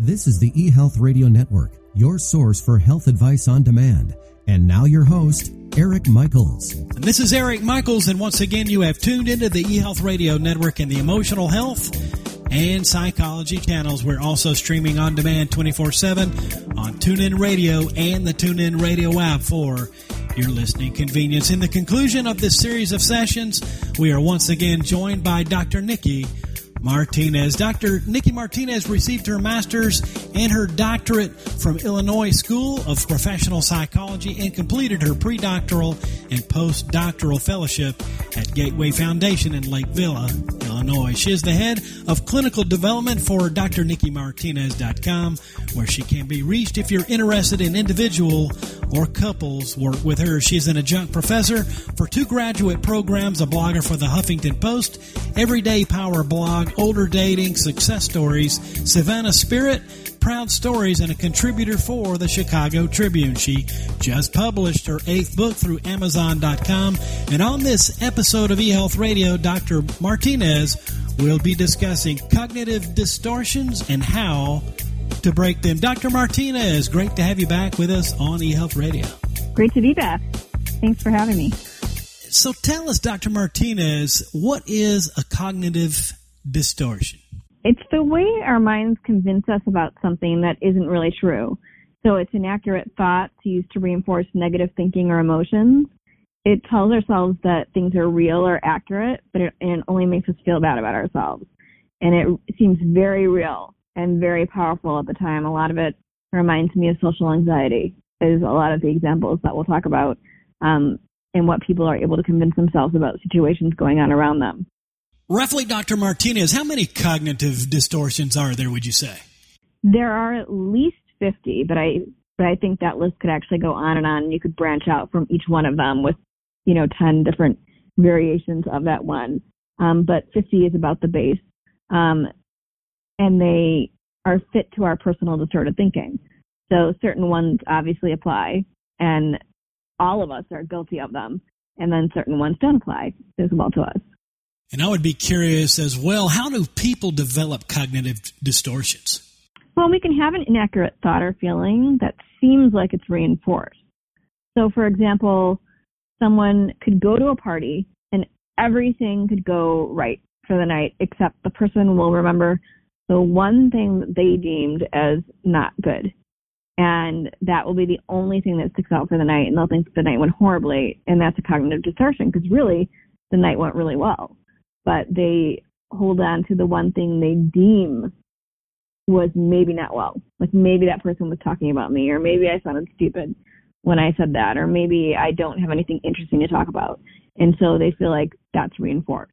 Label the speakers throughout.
Speaker 1: This is the eHealth Radio Network, your source for health advice on demand. And now your host, Eric Michaels.
Speaker 2: And this is Eric Michaels, and once again, you have tuned into the eHealth Radio Network and the emotional health and psychology channels. We're also streaming on demand 24 7 on TuneIn Radio and the TuneIn Radio app for your listening convenience. In the conclusion of this series of sessions, we are once again joined by Dr. Nikki Martinez. Dr. Nikki Martinez received her master's and her doctorate from Illinois School of Professional Psychology and completed her pre-doctoral and postdoctoral fellowship at Gateway Foundation in Lake Villa, Illinois. She is the head of clinical development for drnikkimartinez.com, where she can be reached if you're interested in individual or couples work with her. She is an adjunct professor for two graduate programs, a blogger for the Huffington Post, Everyday Power blog, Older Dating, Success Stories, Sivana Spirit, Proud Stories, and a contributor for the Chicago Tribune. She just published her eighth book through Amazon.com. And on this episode of eHealth Radio, Dr. Martinez will be discussing cognitive distortions and how to break them. Dr. Martinez, great to have you back with us on eHealth Radio.
Speaker 3: Great to be back. Thanks for having me.
Speaker 2: So tell us, Dr. Martinez, what is a cognitive distortion?
Speaker 3: The way our minds convince us about something that isn't really true. So it's inaccurate thoughts used to reinforce negative thinking or emotions. It tells ourselves that things are real or accurate, but it, it only makes us feel bad about ourselves. And it seems very real and very powerful at the time. A lot of it reminds me of social anxiety, is a lot of the examples that we'll talk about, um, and what people are able to convince themselves about situations going on around them.
Speaker 2: Roughly, Dr. Martinez, how many cognitive distortions are there, would you say?
Speaker 3: There are at least 50, but I but I think that list could actually go on and on. You could branch out from each one of them with, you know, 10 different variations of that one. Um, but 50 is about the base. Um, and they are fit to our personal distorted thinking. So certain ones obviously apply, and all of us are guilty of them. And then certain ones don't apply as well to us.
Speaker 2: And I would be curious as well how do people develop cognitive distortions?
Speaker 3: Well, we can have an inaccurate thought or feeling that seems like it's reinforced. So, for example, someone could go to a party and everything could go right for the night, except the person will remember the one thing that they deemed as not good. And that will be the only thing that sticks out for the night, and they'll think the night went horribly, and that's a cognitive distortion because really the night went really well but they hold on to the one thing they deem was maybe not well. Like maybe that person was talking about me, or maybe I sounded stupid when I said that, or maybe I don't have anything interesting to talk about. And so they feel like that's reinforced.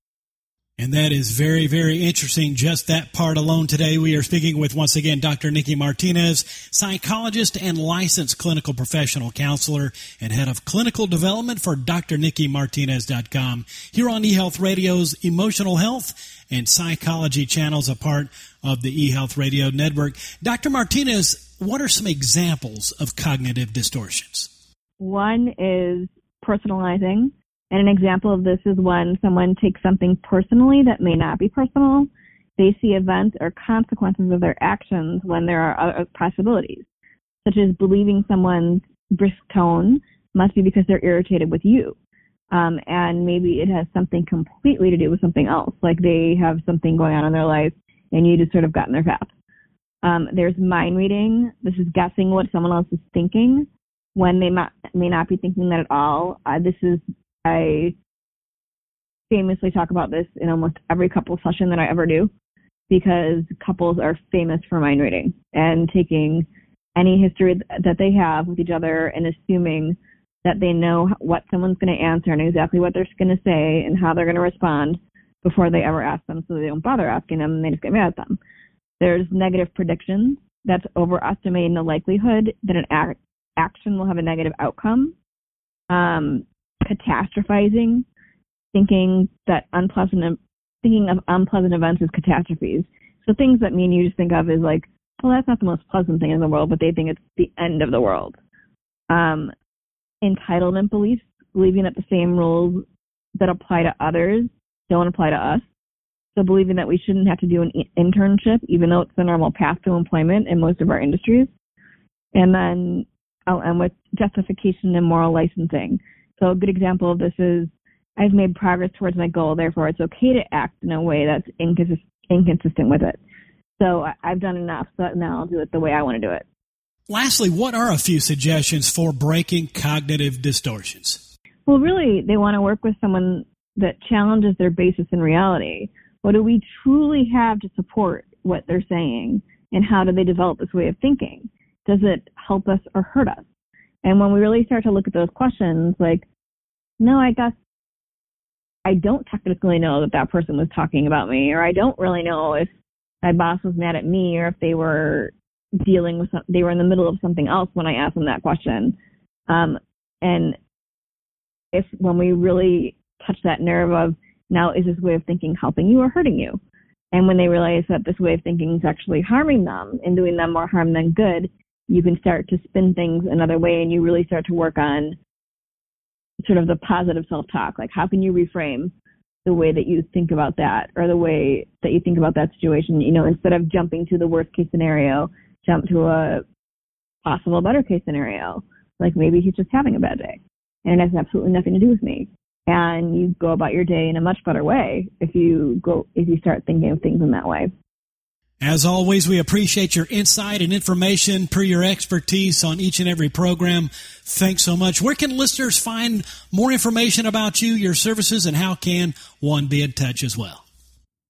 Speaker 2: And that is very, very interesting. Just that part alone today. We are speaking with, once again, Dr. Nikki Martinez, psychologist and licensed clinical professional counselor and head of clinical development for drnikkimartinez.com here on eHealth Radio's emotional health and psychology channels, a part of the eHealth Radio network. Dr. Martinez, what are some examples of cognitive distortions?
Speaker 3: One is personalizing. And an example of this is when someone takes something personally that may not be personal. They see events or consequences of their actions when there are other possibilities, such as believing someone's brisk tone must be because they're irritated with you. Um, and maybe it has something completely to do with something else, like they have something going on in their life and you just sort of got in their path. Um, there's mind reading. This is guessing what someone else is thinking when they may, may not be thinking that at all. Uh, this is I famously talk about this in almost every couple session that I ever do because couples are famous for mind reading and taking any history that they have with each other and assuming that they know what someone's going to answer and exactly what they're going to say and how they're going to respond before they ever ask them so they don't bother asking them and they just get mad at them. There's negative predictions. That's overestimating the likelihood that an act, action will have a negative outcome. Um, catastrophizing, thinking that unpleasant, thinking of unpleasant events as catastrophes. So things that me and you just think of is like, well, that's not the most pleasant thing in the world, but they think it's the end of the world. Um, entitlement beliefs, believing that the same rules that apply to others don't apply to us. So believing that we shouldn't have to do an internship, even though it's the normal path to employment in most of our industries. And then I'll end with justification and moral licensing. So a good example of this is I've made progress towards my goal, therefore it's okay to act in a way that's inconsistent with it. So I've done enough, so now I'll do it the way I want to do it.
Speaker 2: Lastly, what are a few suggestions for breaking cognitive distortions?
Speaker 3: Well, really, they want to work with someone that challenges their basis in reality. What do we truly have to support what they're saying? And how do they develop this way of thinking? Does it help us or hurt us? And when we really start to look at those questions, like, no, I guess I don't technically know that that person was talking about me, or I don't really know if my boss was mad at me or if they were dealing with some, they were in the middle of something else when I asked them that question. Um, and if when we really touch that nerve of now is this way of thinking helping you or hurting you? And when they realize that this way of thinking is actually harming them and doing them more harm than good, you can start to spin things another way and you really start to work on sort of the positive self-talk. Like how can you reframe the way that you think about that or the way that you think about that situation? You know, instead of jumping to the worst case scenario, jump to a possible better case scenario. Like maybe he's just having a bad day and it has absolutely nothing to do with me. And you go about your day in a much better way if you go, if you start thinking of things in that way.
Speaker 2: As always, we appreciate your insight and information per your expertise on each and every program. Thanks so much. Where can listeners find more information about you, your services, and how can one be in touch as well?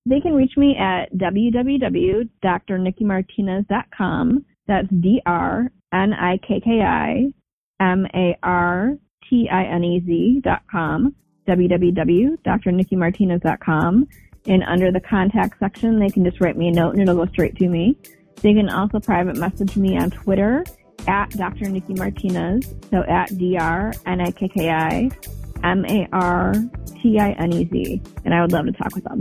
Speaker 3: They can reach me at www.drnikkimartinez.com. That's D R N I K K I M A R T I N E Z.com. www.drnikkimartinez.com and under the contact section, they can just write me a note and it'll go straight to me. They can also private message me on Twitter at Dr. Nikki Martinez. So at D-R-N-I-K-K-I-M-A-R-T-I-N-E-Z. And I would love to talk with them.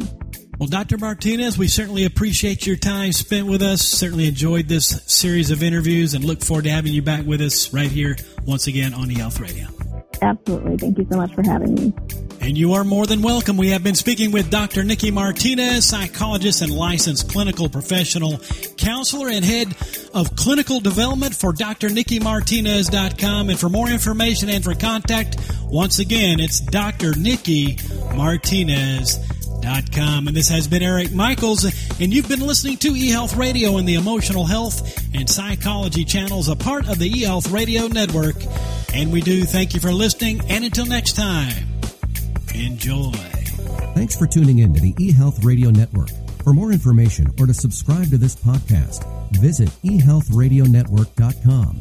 Speaker 2: Well, Dr. Martinez, we certainly appreciate your time spent with us. Certainly enjoyed this series of interviews and look forward to having you back with us right here once again on eHealth Radio.
Speaker 3: Absolutely. Thank you so much for having me.
Speaker 2: And you are more than welcome. We have been speaking with Dr. Nikki Martinez, psychologist and licensed clinical professional counselor and head of clinical development for drnikkimartinez.com. And for more information and for contact, once again, it's Dr. Nikki Martinez. And this has been Eric Michaels, and you've been listening to eHealth Radio and the Emotional Health and Psychology channels, a part of the eHealth Radio Network. And we do thank you for listening, and until next time, enjoy.
Speaker 1: Thanks for tuning in to the eHealth Radio Network. For more information or to subscribe to this podcast, visit eHealthRadioNetwork.com.